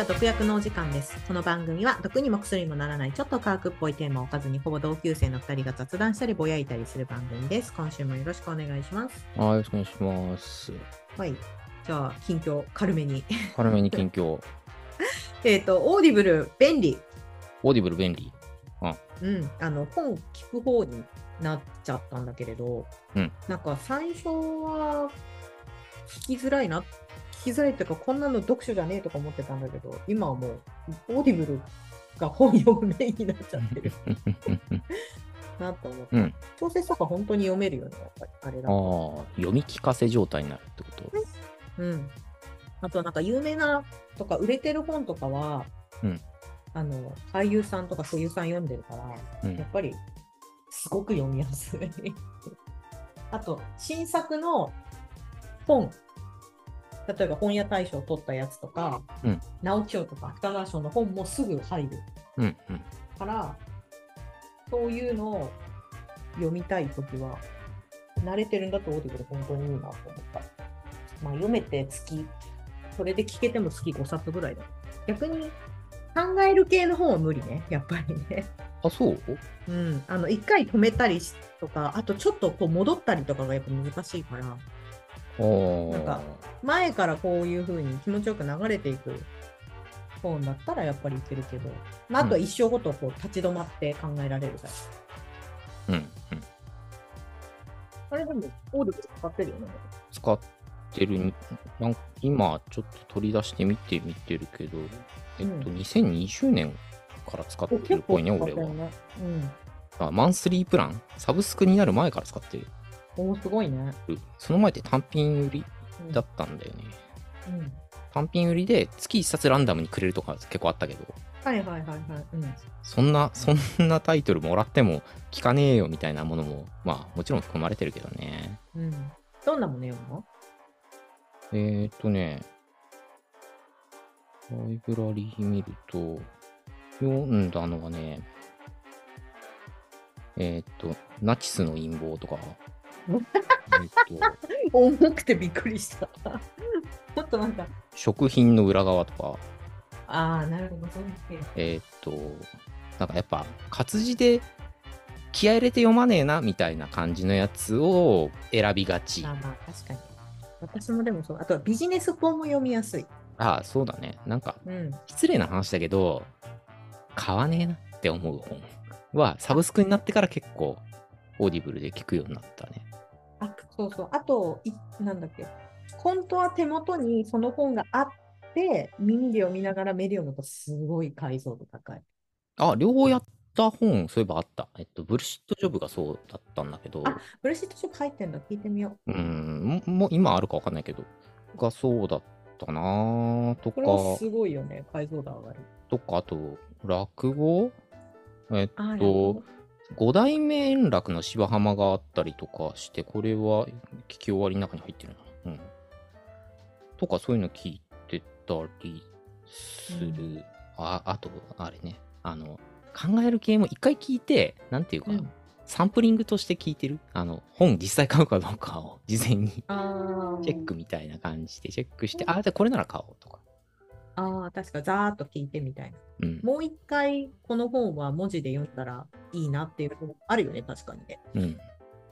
は毒薬のお時間です。この番組は毒にも薬にもならないちょっと科学っぽいテーマをおかずにほぼ同級生の2人が雑談したりぼやいたりする番組です。今週もよろしくお願いします。はい、よろしくお願いします。はい。じゃあ、近況軽めに。軽めに近況。えっと、オーディブル便利。オーディブル便利。うん。あの、本聞く方になっちゃったんだけれど、うんなんか最初は聞きづらいな。聞きづらいっていうか、こんなの読書じゃねえとか思ってたんだけど、今はもう、オーディブルが本読むメインになっちゃってる なと思って。うん。小説とか本当に読めるよね、やっぱり、あれだあ読み聞かせ状態になるってこと？うん。あとなんか有名なとか売れてる本とかは、うんあの俳優さんとか声優さん読んでるから、うんやっぱりすごく読みやすい。あと新作の本、例えば本屋大賞を取ったやつとか、うん直木賞とか芥川賞の本もすぐ入るうんうん。から、そういうのを読みたいときは、慣れてるんだとオーディブル本当にいいなと思った。まあ、読めて月、それで聞けても月5冊ぐらいだ。逆に考える系の本は無理ね、やっぱりね。あ、そう？うん。あの、一回止めたりしとか、あとちょっとこう戻ったりとかがやっぱ難しいから。なんか前からこういう風に気持ちよく流れていく本だったらやっぱりいけるけど、まあ、あとは一章ごとこう立ち止まって考えられるから。うんうん。あれでも、オーディブル使ってるよね。使ってるなん今、ちょっと取り出してみてみてるけど、えっと、うん2020年から使ってるっぽいね、俺は。ね。あマンスリープラン、サブスクになる前から使ってる。うん。おーすごいね。その前って単品売りうんだったんだよね。うん。単品売りで月1冊ランダムにくれるとか結構あったけど、はいはいはいはい。うん。そんな、そんなタイトルもらっても聞かねえよみたいなものも、まあもちろん含まれてるけどね。うん。どんなもの読むの？えーっとね、ライブラリー見ると、読んだのがね、えーっと、ナチスの陰謀とか、重くてびっくりした。もっとなんか、食品の裏側とか、ああ、なるほど、そういう系。えーっと、なんかやっぱ活字で気合い入れて読まねえなみたいな感じのやつを選びがち。まあまあ、確かに。私もでもそう。あとはビジネス本も読みやすい。ああ、そうだね。なんかうん。失礼な話だけど、買わねえなって思う本はサブスクになってから結構オーディブルで聞くようになったね。あ、そうそう。あと、いなんだっけ。本当は手元にその本があって、耳で読みながら目で読むとすごい解像度高い。あ、両方やった本、そういえばあった。えっと、ブルシットジョブがそうだったんだけど、あブルーシットショップ入ってんだ。聞いてみよう。うん、ももう今あるかわかんないけど、がそうだったなぁとこれはか、すごいよね。解像度上がる。とか、あと、落語？えっと、五代目円楽の芝浜があったりとかして、これは聞き終わりの中に入ってるな。うん。とか、そういうの聞いてたりする。うんあ、あと、あれね、あの、考える系も一回聞いて、なんていうか、うんサンプリングとして聞いてる。あの、本実際買うかどうかを事前にチェックみたいな感じでチェックして、あ、じゃあこれなら買おうとか。ああ、確かざーっと聞いてみたいな。うん。もう一回この本は文字で読んだらいいなっていうのもあるよね、確かにね。うん。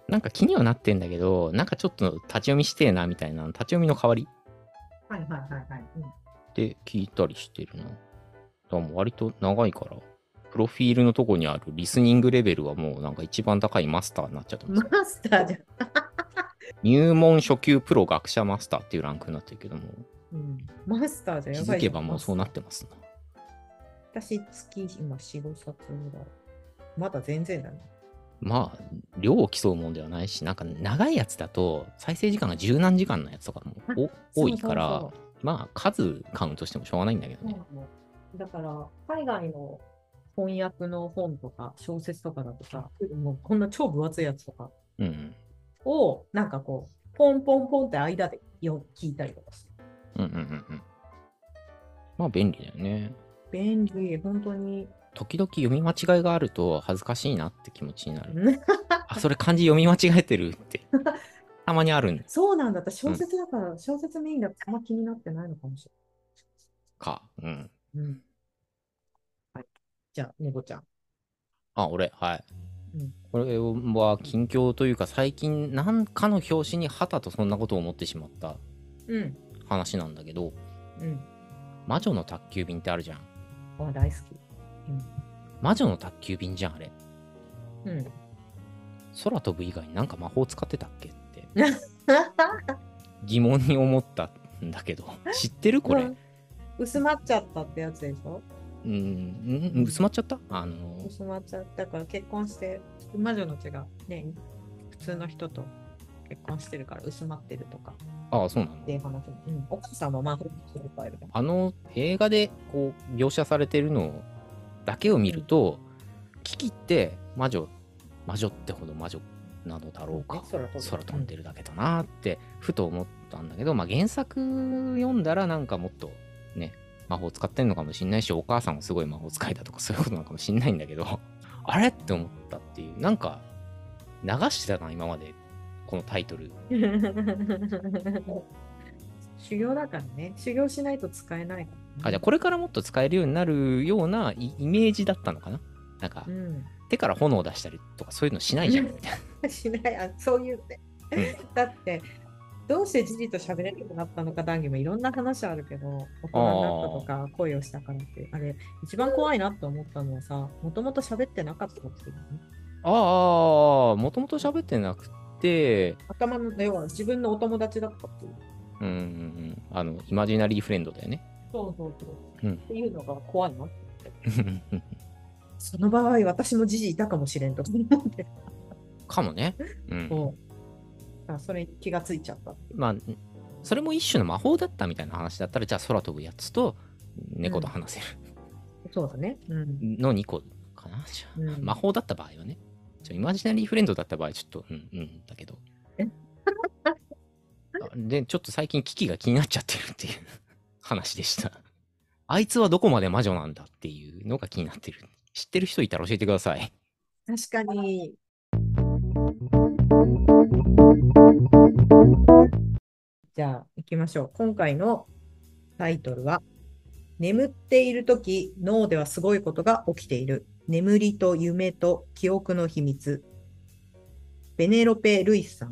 なんか気にはなってんだけど、なんかちょっと立ち読みしてえなみたいな、立ち読みの代わり？はいはいはいはい。うんで聞いたりしてるな。だからもう割と長いから、プロフィールのとこにあるリスニングレベルはもうなんか一番高いマスターになっちゃってます。マスターじゃん。入門初級プロ学者マスターっていうランクになってるけども、うん、マスターじゃやばいよづけばもうそうなってますな。私、月今4、5冊ぐらい。まだ全然だね。まあ、量を競うもんではないし、なんか長いやつだと再生時間が十何時間のやつとかもお多いから、そうまあ数カウントしてもしょうがないんだけどね。そうそうだから、海外の翻訳の本とか小説とかだとさ、もうこんな超分厚いやつとかうん。を、なんかこう、ポンポンポンって間でよ聞いたりとかして。うんうんうんうん。まあ便利だよね。便利、本当に。時々読み間違いがあると恥ずかしいなって気持ちになる。ねあ、それ漢字読み間違えてるって。たまにあるんそうなんだ。私、小説だから、小説メインだとあんま気になってないのかもしれか。うん。うん。はい。じゃあ、猫ちゃん。あ、俺、はい。うんこれは近況というか、最近、なんかの表紙に旗とそんなことを思ってしまったうん。話なんだけど、うん。魔女の宅急便ってあるじゃん。あ、大好き。魔女の宅急便じゃん、あれ。うん。うん。空飛ぶ以外になんか魔法使ってたっけって 疑問に思ったんだけど、知ってる？これ。薄まっちゃったってやつでしょ？うん、うん薄まっちゃった？あの、薄まっちゃったから結婚して、魔女の血がね、普通の人と結婚してるから薄まってるとかああ、そうなの？っていう話も。うん。お母さんも魔法するパイルだ。あの映画でこう描写されてるのだけを見ると、キキって魔女、魔女ってほど魔女なのだろうか。空飛ぶ空飛んでるだけだなってふと思ったんだけど、まあ、原作読んだらなんかもっとね魔法使ってんのかもしんないしお母さんもすごい魔法使えたとかそういうことなのかもしんないんだけどあれ？って思ったっていうなんか流してたな今までこのタイトル 修行だからね。修行しないと使えないね。あじゃあこれからもっと使えるようになるようなイイメージだったのかな？なんかうん。手から炎出したりとかそういうのしないじゃんみたいなしない、あそういうね。だって、どうしてジジと喋れなくなったのか談義もいろんな話あるけど、大人になったとか恋をしたからって、あれ、一番怖いなと思ったのはさ、もともと喋ってなかったっていうね。ああもともと喋ってなくて頭の、要は自分のお友達だったっていう。うんうんうんあのイマジナリーフレンドだよねそうそうそう。うんっていうのが怖いな。その場合、私もジジいたかもしれんと思って。かもね。うん。そうあそれに気がついちゃった。まあ、それも一種の魔法だったみたいな話だったら、じゃあ空飛ぶやつと猫と話せるそうだね。うん。の2個かな。じゃあうん魔法だった場合はね。イマジナリーフレンドだった場合、ちょっと、うん、うん、だけど。あで、ちょっと最近危機が気になっちゃってるっていう話でした。あいつはどこまで魔女なんだっていうのが気になってる。知ってる人いたら教えてください。確かに。じゃあ、行きましょう。今回のタイトルは、眠っているとき、脳ではすごいことが起きている。眠りと夢と記憶の秘密。ベネロペ・ルイスさん、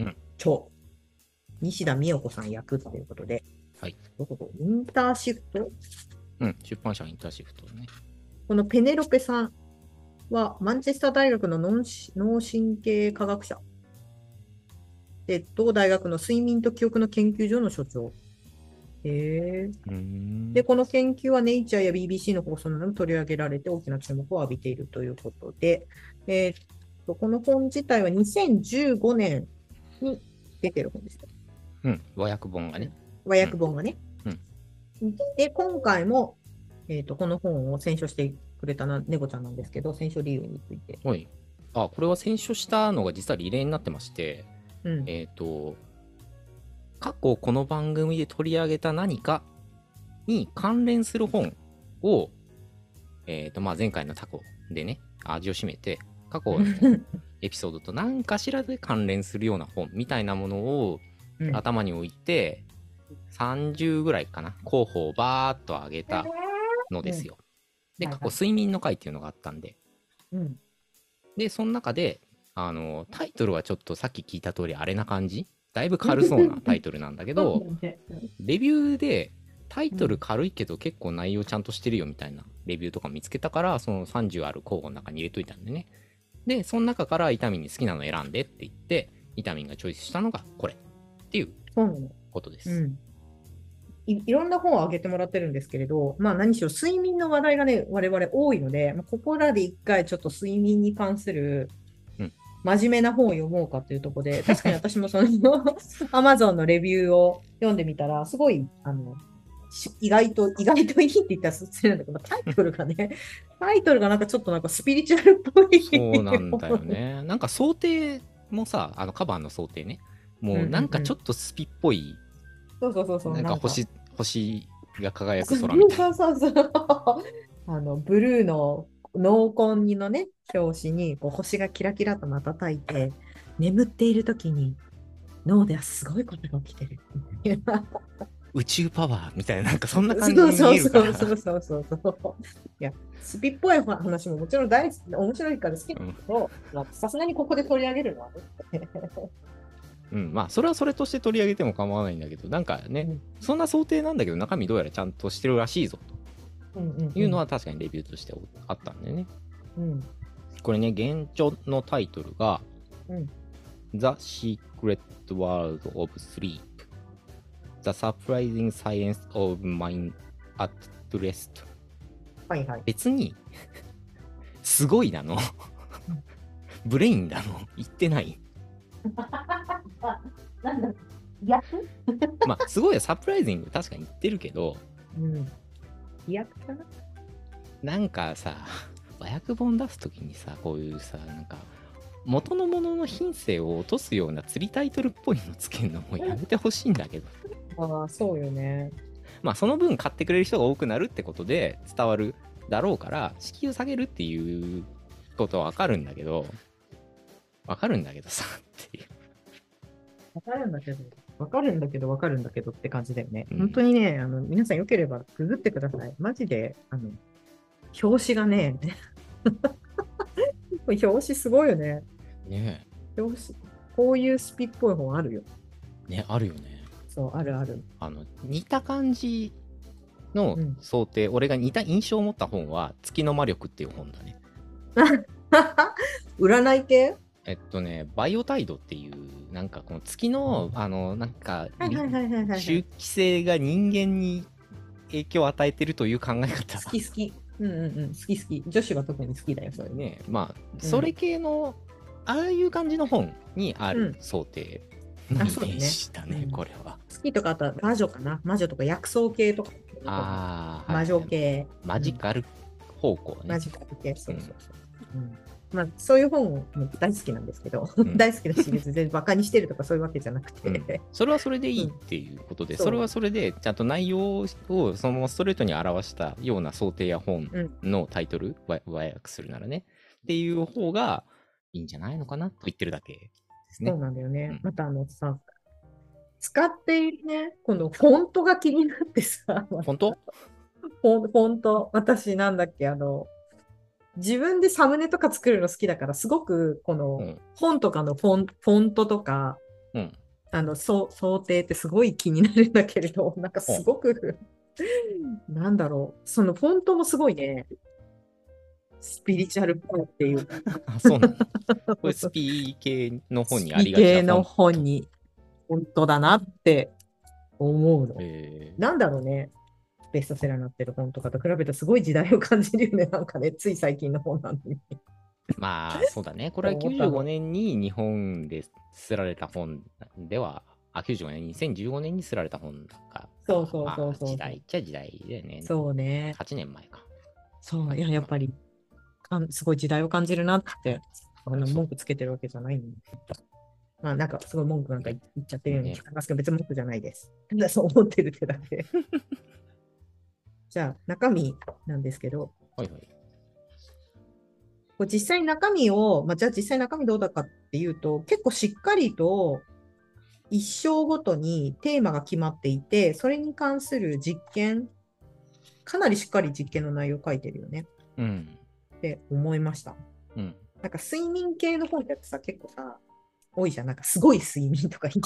うん著。西田美代子さん役ということで、はい。どここインターシフト？うん、出版社インターシフトね。このペネロペさんはマンチェスター大学の脳神経科学者。で、同大学の睡眠と記憶の研究所の所長。で、この研究はネイチャーや BBC の放送などに取り上げられて大きな注目を浴びているということで、えーっと、この本自体は2015年に出てる本です。うん、和訳本がね。和訳本がね。うんで、今回も、えーっと、この本を選書してくれたな猫ちゃんなんですけど、選書理由について。はい。あ、これは選書したのが実はリレーになってまして、うん。えっ、と、過去この番組で取り上げた何かに関連する本を、えっ、と、まあ、前回のタコでね、味を占めて、過去の エピソードと何かしらで関連するような本みたいなものをうん頭に置いて、30ぐらいかな、候補をバーっと上げたのですよ。で、過去睡眠の回っていうのがあったんで、うん。で、その中で、あの、タイトルはちょっとさっき聞いた通りあれな感じだいぶ軽そうなタイトルなんだけど、レビューでタイトル軽いけど結構内容ちゃんとしてるよみたいなレビューとか見つけたから、その30ある候補の中に入れといたんでね。で、その中からイタミンに好きなの選んでって言って、イタミンがチョイスしたのがこれっていう。ことです。うん。いいろんな本を挙げてもらってるんですけれど、まあ何しろ睡眠の話題がね、我々多いので、まあ、ここらで一回ちょっと睡眠に関するうん真面目な本を読もうかというところで、確かに私もその Amazon のレビューを読んでみたら、すごい、あの、し意外と、意外といいって言ったら失礼なんだけど、タイトルがね、タイトルがなんかちょっとなんかスピリチュアルっぽい。そうなんだよ。ね。なんか想定もさ、あのカバーの想定ね。もうなんかちょっとスピっぽい、そうそうそうそう。なんか星、星が輝くそう空みたいな。そうそうそう。あの、ブルーの濃紺のね、表紙にこう星がキラキラと瞬いて、眠っている時に脳ではすごいことが起きてる。宇宙パワーみたいな、なんかそんな感じに見えるから。そうそうそうそうそう。いや、スピっぽい話ももちろん大面白いから好きだけど、まあさすがにここで取り上げるのはね。うん、まあ、それはそれとして取り上げても構わないんだけど、なんかね、うんそんな想定なんだけど、中身どうやらちゃんとしてるらしいぞというのは確かにレビューとしてあったんだよね。うん。これね、現状のタイトルが、うん。The Secret World of Sleep. The Surprising Science of Mind at Rest. はいはい。別にすごいなの。ブレインだの。言ってない。なんだ逆？まあすごいサプライズング確かに言ってるけど。うん。逆かな？なんかさ 和訳本出す時にさこういうさなんか元のものの品性を落とすような釣りタイトルっぽいのつけるのもやめてほしいんだけど。ああ、そうよね。まあその分買ってくれる人が多くなるってことで伝わるだろうから敷居を下げるっていうことはわかるんだけど。わかるんだけどさっていう。わかるんだけど、わかるんだけど、わかるんだけどって感じだよね。うん本当にね、あの、皆さんよければググってください。マジで、あの、表紙がね、表紙すごいよね。ね表紙、こういうスピっぽい本あるよ。えねあるよねそう、あるある。あの似た感じのうん想定、俺が似た印象を持った本は「月の魔力」っていう本だね 占い系？えっとねバイオタイドっていうなんかこの月のあのなんか。周期性が人間に影響を与えてるという考え方好き好き。うんうんうん。好き好き。女子は特に好きだよ、それね。ねまあそれ系の、ああいう感じの本にあるうん想定のイメあそうだねージだねうんこれは好きとか、あとは魔女かな。魔女とか薬草系とか。ああ魔女系。マジカル方向ねマジカル系。そうそうそう。うんまあ、そういう本も大好きなんですけど、ん。大好きだし、別に全然バカにしてるとかそういうわけじゃなくて、うん。それはそれでいいっていうことで、うん。それはそれでちゃんと内容をそのままストレートに表したような想定や本のタイトル、和和訳するならね。っていう方がいいんじゃないのかなと言ってるだけですね。そう。なんだよね。うん。またあのさ、使っているね、このフォントが気になってさ、本当フォンフォント、私なんだっけ、あの、自分でサムネとか作るの好きだから、すごくこのうん。本とかのフォンフォントとか、うん。あの、想定ってすごい気になるんだけれど、なんかすごく、なんだろう、そのフォントもすごいね、スピリチュアルっぽいっていう。そうなの。これスピー系の本にありがスピ系のちな本。本に、本当だなって思うの。えなんだろうね、ベストセラーになってる本とかと比べるとすごい時代を感じるよね、なんかね、つい最近の本なのに。ーまあ そうだね。これは思ったの95年に日本で刷られた本では、あ、95年、2015年に刷られた本だから。そうそうそうそうまあ時代っちゃ時代だよね。そうね。8年前か。そう、いや、やっぱり、かんすごい時代を感じるなって、あの文句つけてるわけじゃないのに。まあ、なんか、すごい文句なんか言っちゃってるように聞こえますけど、別に文句じゃないです。た だそう思ってるってだけ。じゃあ、中身なんですけど、はいはい。こう実際中身を、まあ、じゃあ実際中身どうだかっていうと、結構しっかりと一章ごとにテーマが決まっていて、それに関する実験、かなりしっかり実験の内容を書いてるよねうん。って思いました。うん。なんか睡眠系の本ってさ、結構さ、多いじゃん。なんかすごい睡眠とか言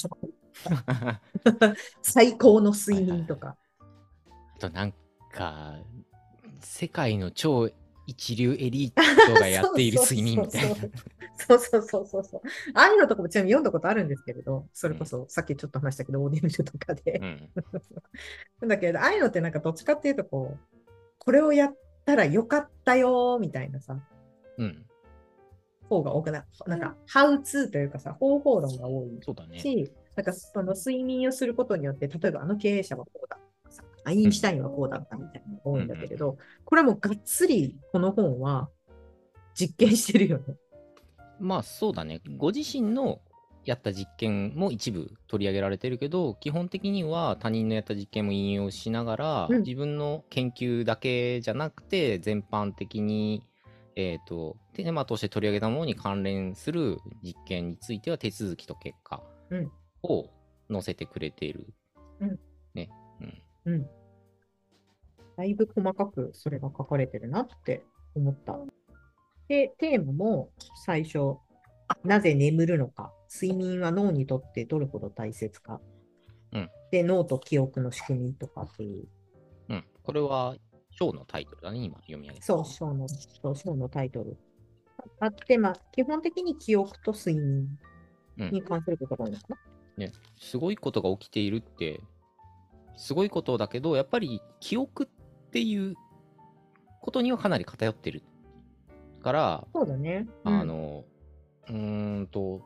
うの 最高の睡眠とか。あとなんか、世界の超一流エリートがやっている睡眠みたいな。そうそうそうそうそう。ああいうのとかもちなみに読んだことあるんですけれど、それこそさっきちょっと話したけど、オーディブルとかで、うん。なんだけど、ああいうのってなんかどっちかっていうとこう、これをやったらよかったよーみたいなさ、うん。方が多くななんか、ハウツーというかさ、方法論が多いそうだね。し、なんかその睡眠をすることによって、例えばあの経営者はこうだアインシュタインはこうだったみたいなのが多いんだけれど、これはもうがっつりこの本は実験してるよね。まあそうだね。ご自身のやった実験も一部取り上げられてるけど、基本的には他人のやった実験も引用しながら、うん自分の研究だけじゃなくて、全般的に、えっ、と、テーマとして取り上げたものに関連する実験については手続きと結果うんを載せてくれている。うんね。うん。うん。だいぶ細かくそれが書かれてるなって思った。で、テーマも最初、なぜ眠るのか、睡眠は脳にとってどれほど大切か、うんで、脳と記憶の仕組みとかっていう、うん。これは、章のタイトルだね、今読み上げたそう、章の、そう章のタイトル。あって、まあ、基本的に記憶と睡眠うんに関することが多いのかな。ね、すごいことが起きているって、すごいことだけど、やっぱり記憶っていうことにはかなり偏ってるから、そうだね。あの、うーんと、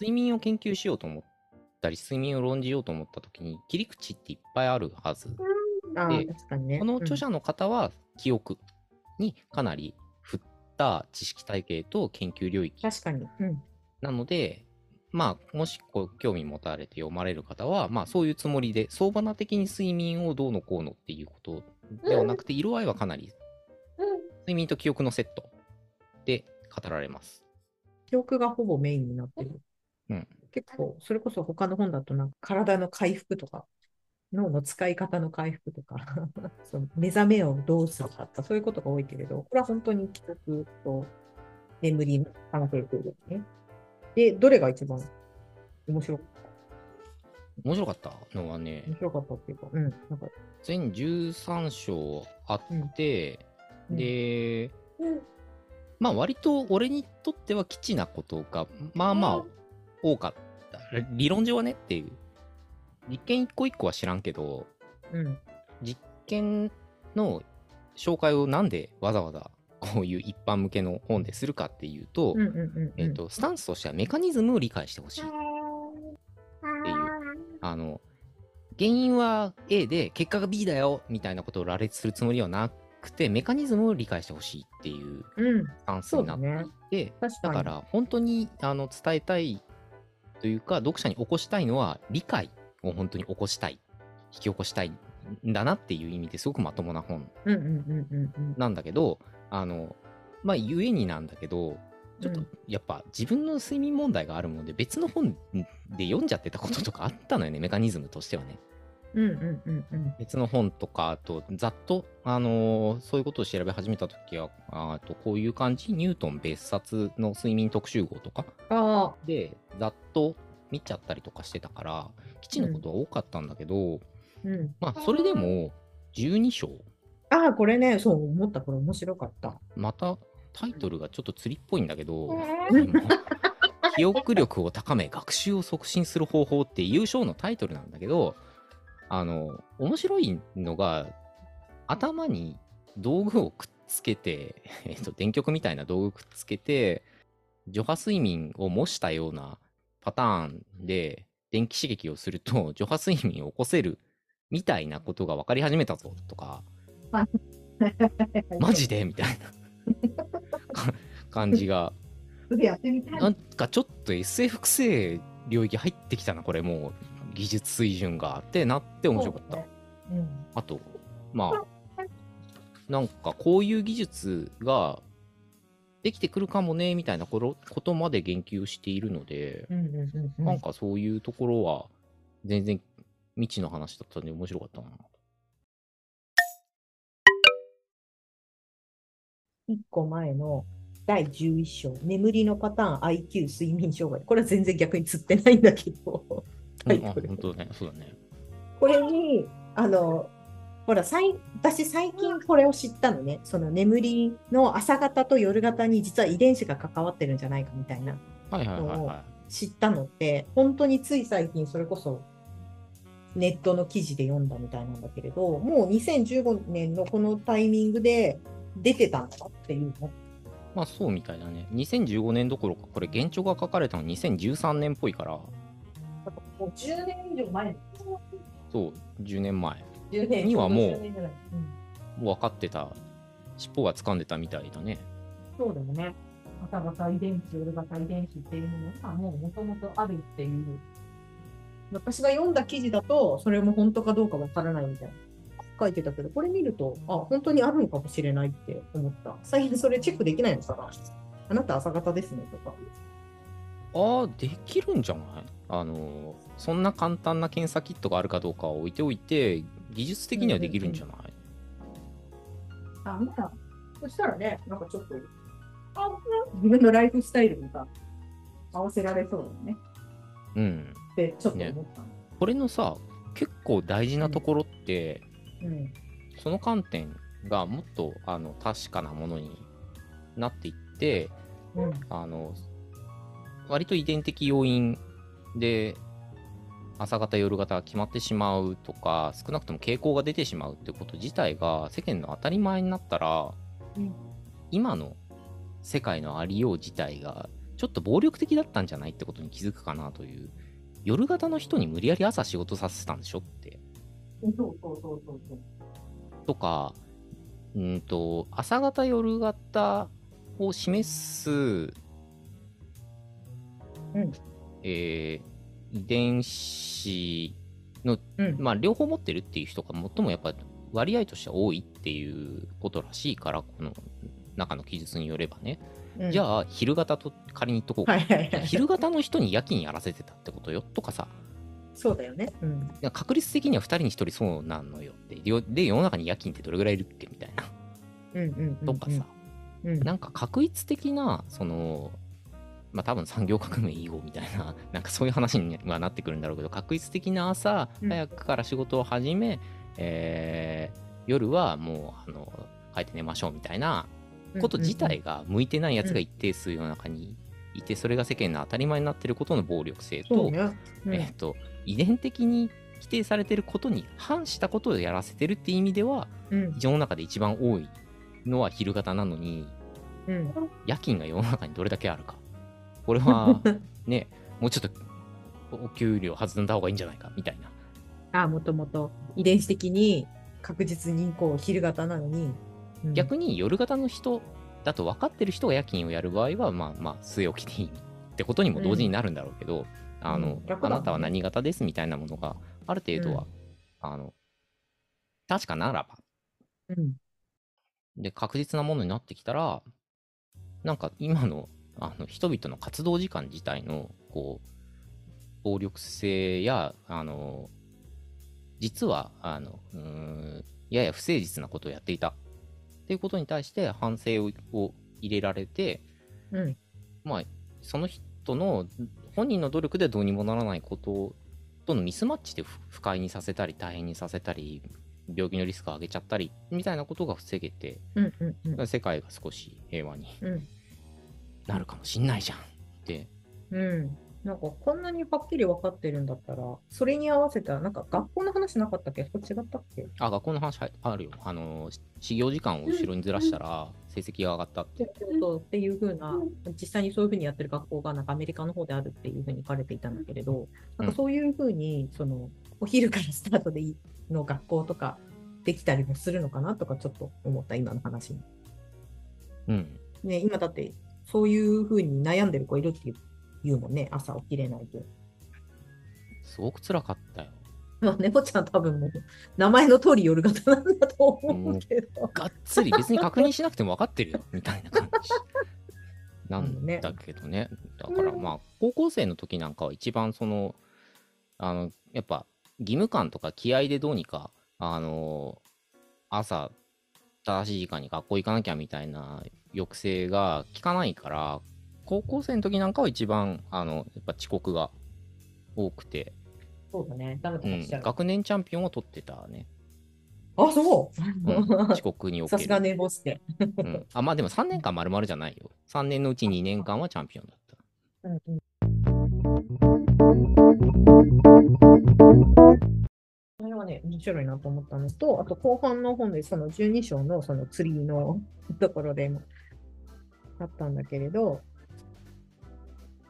睡眠を研究しようと思ったり、睡眠を論じようと思ったときに、切り口っていっぱいあるはず。でね。この著者の方は、記憶にかなり振った知識体系と研究領域うん確かに。うん。なので、まあ、もしこう興味持たれて読まれる方は、まあ、そういうつもりで、相場な的に睡眠をどうのこうのっていうことではなくて、色合いはかなり、睡眠と記憶のセットで語られます。記憶がほぼメインになってる。うん結構、それこそ他の本だとなんか体の回復とか、脳の使い方の回復とか その目覚めをどうするかとか、そういうことが多いけれど、これは本当に記憶と眠りに関係しているね。で、どれが一番面白かった？面白かった？のはね、面白かったっていうか、うん、なんか、全13章あって、うん。で、うん。まあ割と俺にとっては基地なことがまあまあ多かった。理論上はねっていう。実験一個一個は知らんけど、うん、実験の紹介をなんでわざわざこういう一般向けの本でするかっていうと。えっと、スタンスとしてはメカニズムを理解してほしい。あの、原因は A で結果が B だよみたいなことを羅列するつもりはなくて、メカニズムを理解してほしいっていううん、スタンスになっていて、確かに。だから本当にあの伝えたいというか、読者に起こしたいのは理解を本当に起こしたい、引き起こしたいんだなっていう意味ですごくまともな本うん、うん、うん、うんうん。なんだけど、あの、まあ、ゆえになんだけど、ちょっとうんやっぱ自分の睡眠問題があるもんで、別の本で読んじゃってたこととかあったのよね、メカニズムとしてはね。うん、うん、うん、うん。別の本とか、あと、ざっと、あのーそういうことを調べ始めたときは、ああとこういう感じ、ニュートン別冊の睡眠特集号とかああ、で、ざっと見ちゃったりとかしてたから、基地のことは多かったんだけど、うん。まあ、それでも、12章、ああ、これね、そう思った、これ面白かった。またタイトルがちょっと釣りっぽいんだけど、記憶力を高め、学習を促進する方法っていう章のタイトルなんだけど、あの、面白いのが、頭に道具をくっつけて、えっと、電極みたいな道具くっつけて、除波睡眠を模したようなパターンで電気刺激をすると、除波睡眠を起こせるみたいなことが分かり始めたぞとか、マジでみたいな。か 感じが、なんかちょっと SF くせえ領域入ってきたな、これもう技術水準がってなって面白かった。うん。あと、まあ、なんかこういう技術ができてくるかもね、みたいなことことまで言及しているので、うんうんうんうんなんかそういうところは全然未知の話だったんで面白かったな。一個前の第11章、眠りのパターン IQ 睡眠障害。これは全然逆に釣ってないんだけど、うん本当だね、そうだね。これに、あの、ほら、さい私最近これを知ったのね。その眠りの朝型と夜型に実は遺伝子が関わってるんじゃないかみたいなはいはいはいは知ったのって、本当につい最近それこそネットの記事で読んだみたいなんだけれど、もう2015年のこのタイミングで出てたんだなっていうの。い。まあそうみたいだね。2015年どころか、これ原著が書かれたの2013年っぽいから、もう10年以上前。そう、10年前。10年にはもう10年ぐらいうんもう分かってた、尻尾が掴んでたみたいだね。そうだよね。朝型遺伝子、夜型遺伝子っていうものがもうもともとあるっていう。私が読んだ記事だと、それも本当かどうかわからないみたいな。書いてたけど、これ見ると、あ、本当にあるのかもしれないって思った。最近それチェックできないのかなあなた朝型ですねとか。ああ、できるんじゃない？あの、そんな簡単な検査キットがあるかどうかは置いておいて、技術的にはできるんじゃない、あ、まあ、そしたらね、なんかちょっと、あ自分のライフスタイルにさ、合わせられそうだよねうん。ってちょっと思ったの。これのさ、結構大事なところって、うん。その観点がもっとあの確かなものになっていって、うん。あの割と遺伝的要因で朝型夜型が決まってしまうとか少なくとも傾向が出てしまうってこと自体が世間の当たり前になったら、うん今の世界のありよう自体がちょっと暴力的だったんじゃないってことに気づくかなという夜型の人に無理やり朝仕事させてたんでしょってそうそうそうそうそう。とかうんと朝型夜型を示すうん。えー遺伝子の、うん。まあ、両方持ってるっていう人が最もやっぱ割合としては多いっていうことらしいから、この中の記述によればね。うん、じゃあ、昼型と仮に言っとこうか。はいはいはい。昼型の人に夜勤やらせてたってことよとかさ、そうだよね。うん。確率的には2人に1人そうなんのよって。で、世の中に夜勤ってどれぐらいいるっけみたいな。うんうんうんうん。とかさ、うん。なんか確率的な、その、まあ多分産業革命以後みたいな、なんかそういう話にはなってくるんだろうけど、確率的な朝、うん早くから仕事を始め、えー夜はもう、あの、帰って寝ましょうみたいなこと自体が向いてないやつが一定数世の中にいて、それが世間の当たり前になってることの暴力性と、えっと、遺伝的に規定されてることに反したことをやらせてるって意味では、うん。世の中で一番多いのは昼型なのに、うん。夜勤が世の中にどれだけあるか。これは ね、もうちょっとお給料弾んだ方がいいんじゃないかみたいな。あ、もともと遺伝子的に確実にこう昼型なのに。うん逆に夜型の人だと分かってる人が夜勤をやる場合は、まあまあ、据え置きでいいってことにも同時になるんだろうけど、あの、ねあなたは何型ですみたいなものがある程度は、あの、確かならば、うん。で、確実なものになってきたら、なんか今のあの人々の活動時間自体の、こう、暴力性や、あの、実は、あの、うーん、やや不誠実なことをやっていたっていうことに対して反省をを入れられて、うん。まあ、その人の本人の努力でどうにもならないこととのミスマッチで不不快にさせたり大変にさせたり病気のリスクを上げちゃったりみたいなことが防げてうん。うん。うん。世界が少し平和にうん。なるかもしんないじゃんってうん。なんかこんなにはっきり分かってるんだったら、それに合わせた、なんか学校の話なかったっけ？それ違ったっけ？あ学校の話はあるよ。あのし始業時間を後ろにずらしたら成績が上がったってっていう風な、実際にそういう風にやってる学校がなんかアメリカの方であるっていう風に書かれていたんだけれど、なんかそういう風に、その、お昼からスタートでいいの学校とかできたりもするのかなとかちょっと思った、今の話に。うん。ね、今だって、そういう風に悩んでる子いるっていう言うもんね、朝起きれないと。すごく辛かったよ。まあ、猫ちゃん多分もう、名前の通り夜型なんだと思うけど。がっつり別に確認しなくても分かってるよ。みたいな感じ。なんねだけどね。だからまあ高校生の時なんかは一番そのあのやっぱ義務感とか気合でどうにかあの朝正しい時間に学校行かなきゃみたいな抑制が効かないから高校生の時なんかは一番あのやっぱ遅刻が多くて、そうだね、ダメうん。だしちゃう。学年チャンピオンを取ってたね、あ、そう、うん。遅刻における。さすが寝坊して。うん、あまあでも3年間丸々じゃないよ。3年のうち2年間はチャンピオンだった。うんうん。これはね、面白いなと思ったのと、あと後半の本でその12章のそのツリーのところでもあったんだけれど、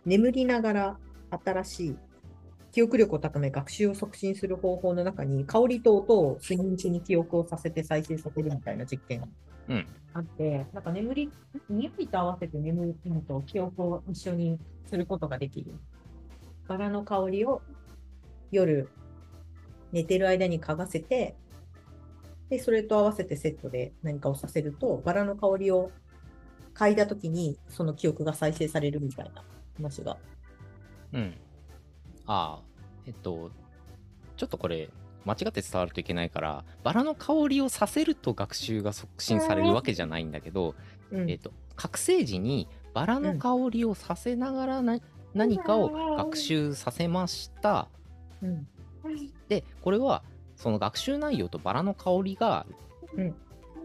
眠りながら新しい記憶力を高め学習を促進する方法の中に香りと音を睡眠中に記憶をさせて再生させるみたいな実験がうん。あって、なんか眠り、匂いと合わせて眠りと記憶を一緒にすることができる。バラの香りを夜寝てる間に嗅がせて、で、それと合わせてセットで何かをさせると、バラの香りを嗅いだときにその記憶が再生されるみたいな話が。うん。ああ、えっと、ちょっとこれ、間違って伝わるといけないからバラの香りをさせると学習が促進されるわけじゃないんだけど、うん。えっと覚醒時にバラの香りをさせながらな、何かを学習させました。うん。でこれはその学習内容とバラの香りが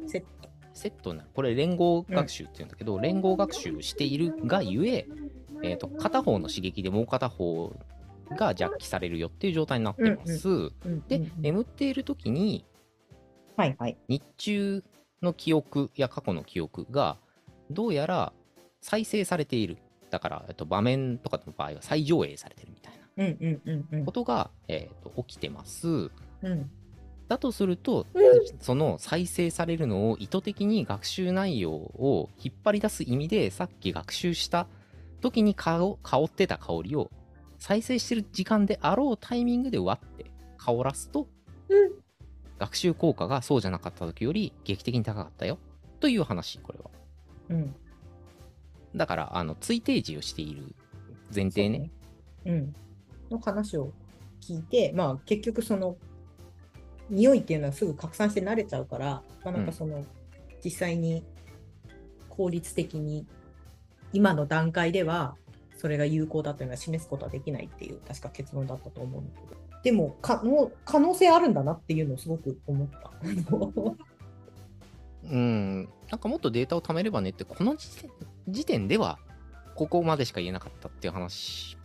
セットセットになる。これ連合学習っていうんだけど、連合学習しているがゆええー、と片方の刺激でもう片方が弱気されるよっていう状態になってます。うんで、うんうん眠っている時にはいはい。日中の記憶や過去の記憶がどうやら再生されている。だから、えっと、場面とかの場合は再上映されてるみたいなことが、えー、と起きてます。うんだとすると、その再生されるのを意図的に学習内容を引っ張り出す意味でさっき学習した時に香香ってた香りを再生してる時間であろうタイミングでわって香らすと、うん学習効果がそうじゃなかった時より劇的に高かったよという話これはうん。だからあの追定時をしている前提ねそうね。うん。の話を聞いて、まあ結局その匂いっていうのはすぐ拡散して慣れちゃうから、まあ、なんかその、実際に効率的に今の段階ではそれが有効だっていうのは示すことはできないっていう確か結論だったと思うんだけど。でも可能可能性あるんだなっていうのをすごく思った。うんなんかもっとデータを貯めればねってこの時点時点ではここまでしか言えなかったっていう話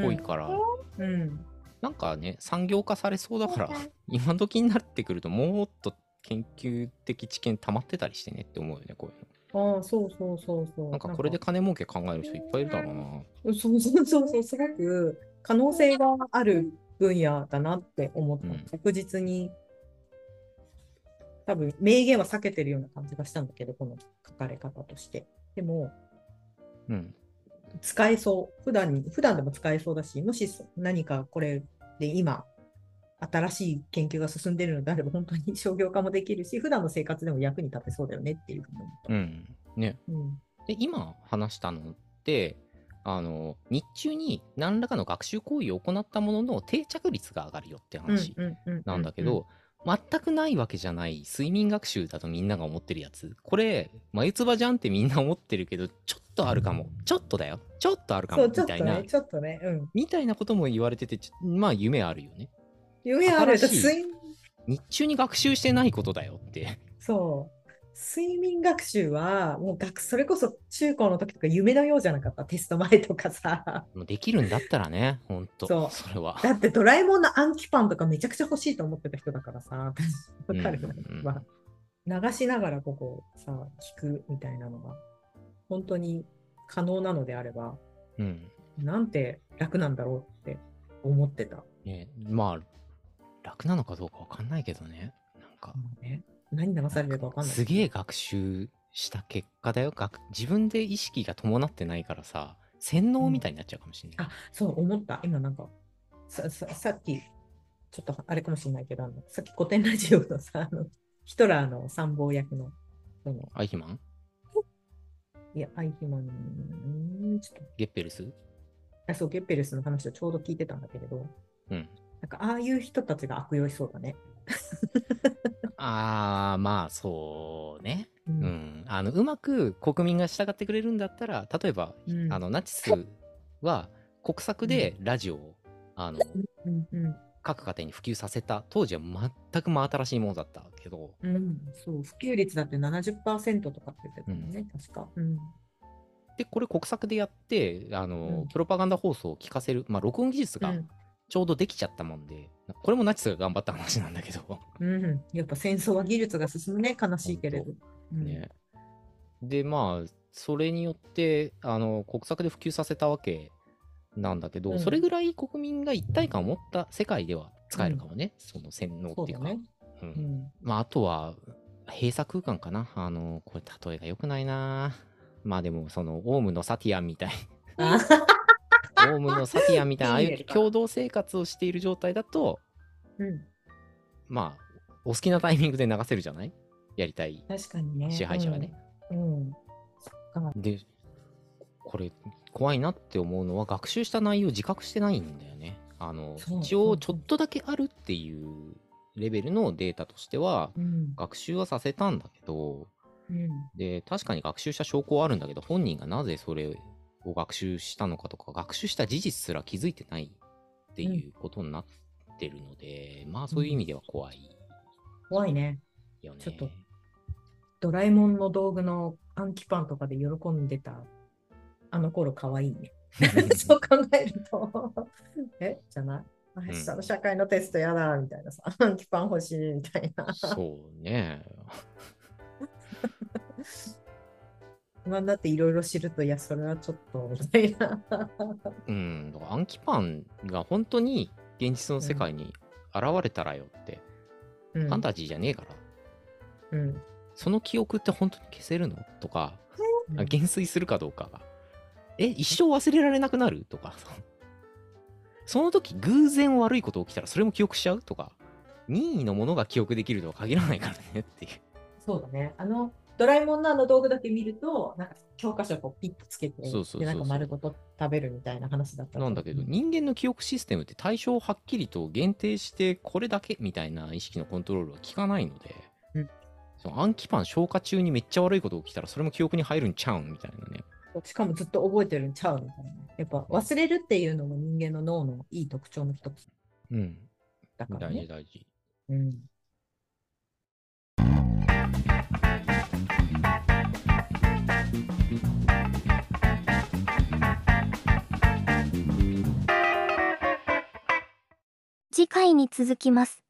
っぽいから、うん。なんかね産業化されそうだから今時になってくるともっと研究的知見溜まってたりしてねって思うよねこういうのああ、そうそうそうそう。なんかこれで金儲け考える人いっぱいいるだろうなそうそうそうそう、すごく可能性がある分野だなって思った。うん確実に。多分、名言は避けてるような感じがしたんだけど、この書かれ方として。でも、うん使えそう。普段に、普段でも使えそうだし、もし何かこれで今、新しい研究が進んでいるのであれば、本当に商業化もできるし、普段の生活でも役に立てそうだよねっていうふうに思った。うん。ね。うん。で今話したのってあの日中に何らかの学習行為を行ったものの定着率が上がるよって話なんだけど、全くないわけじゃない睡眠学習だとみんなが思ってるやつ。これ眉唾じゃんってみんな思ってるけどちょっとあるかも。ちょっとだよ。ちょっとあるかも。みたいなちょっとね、ちょっとね、うん。みたいなことも言われててまあ夢あるよね夢ある。睡日中に学習してないことだよってそう。睡眠学習は、もう学、それこそ中高の時とか夢のようじゃなかった？テスト前とかさ。もうできるんだったらねほんとそうそれはだってドラえもんの暗記パンとかめちゃくちゃ欲しいと思ってた人だからさ。わかる、うんうんまあ、流しながらここさ、聞くみたいなのが、本当に可能なのであれば、うんなんて楽なんだろうって思ってた。ねまあ楽なのかどうかわかんないけどね。なんか。何流されるかわかんない。すげえ学習した結果だよ。学自分で意識が伴ってないからさ洗脳みたいになっちゃうかもしれない、あ、そう思った。今なんか、さささっき、ちょっとあれかもしれないけど、あのさっき古典ラジオのさ、あのヒトラーの参謀役の、その。アイヒマン？いや、アイヒマン、ちょっと。ゲッペルス？あ、そう、ゲッペルスの話をちょうど聞いてたんだけれど、うんなんかああいう人たちが悪用しそうだね。あーまあそうね。ううん。んあのうまく国民が従ってくれるんだったら例えば、うん。あのナチスは国策でラジオを、あのうんうん各家庭に普及させた当時は全く真新しいものだったけど。うん、そう、普及率だって70%とかって言ってたもんね、確か。うん。でこれ国策でやってあの、うん。プロパガンダ放送を聞かせる、まあ、録音技術がうんちょうどできちゃったもんで、これもナチスが頑張った話なんだけど、うん、やっぱ戦争は技術が進むね、悲しいけれど。うん。ね。でまあそれによってあの国策で普及させたわけなんだけど、うん。それぐらい国民が一体感を持った世界では使えるかもね、その洗脳っていうか。ね。うん。うん。まあ、あとは閉鎖空間かな。あのこれ例えが良くないな。まあでもそのオウムのサティアンみたい。あ オウムのサティアンみたいなああいうね共同生活をしている状態だとうん、まあお好きなタイミングで流せるじゃない？やりたい確かにね。支配者がね。うん。うん。そっか。でこれ怖いなって思うのは学習した内容を自覚してないんだよねあの一応ちょっとだけあるっていうレベルのデータとしては、うん。学習はさせたんだけど、うん。で、確かに学習した証拠はあるんだけど、本人がなぜそれを学習したのかとか、学習した事実すら気づいてないっていうことになってるので、まあそういう意味では怖い怖いね。よね。ちょっとドラえもんの道具の暗記パンとかで喜んでた、あの頃可愛いね。そう考えると、え？じゃない？明日の社会のテストやだ、みたいなさ、暗記パン欲しい、みたいな。そうね。今だっていろいろ知ると、いや、それはちょっと、みたいな。うん、だから暗記パンが本当に現実の世界に現れたらよって、うん。ファンタジーじゃねえから、うん。その記憶って本当に消せるの？とか、うん。減衰するかどうかが。え、一生忘れられなくなる？とか、その時偶然悪いこと起きたらそれも記憶しちゃう？とか、任意のものが記憶できるとは限らないからねっていう。そうだね。あの、ドラえもんのあの道具だけ見ると、なんか教科書をこうピッとつけて、なんか丸ごと食べるみたいな話だったなんだけど、うん人間の記憶システムって対象をはっきりと限定して、これだけみたいな意識のコントロールは効かないので、うんその暗記パン消化中にめっちゃ悪いこと起きたら、それも記憶に入るんちゃうんみたいなね。しかもずっと覚えてるんちゃうみたいな。やっぱ忘れるっていうのも人間の脳のいい特徴の一つうん。だからね。大事大事。うん。次回に続きます。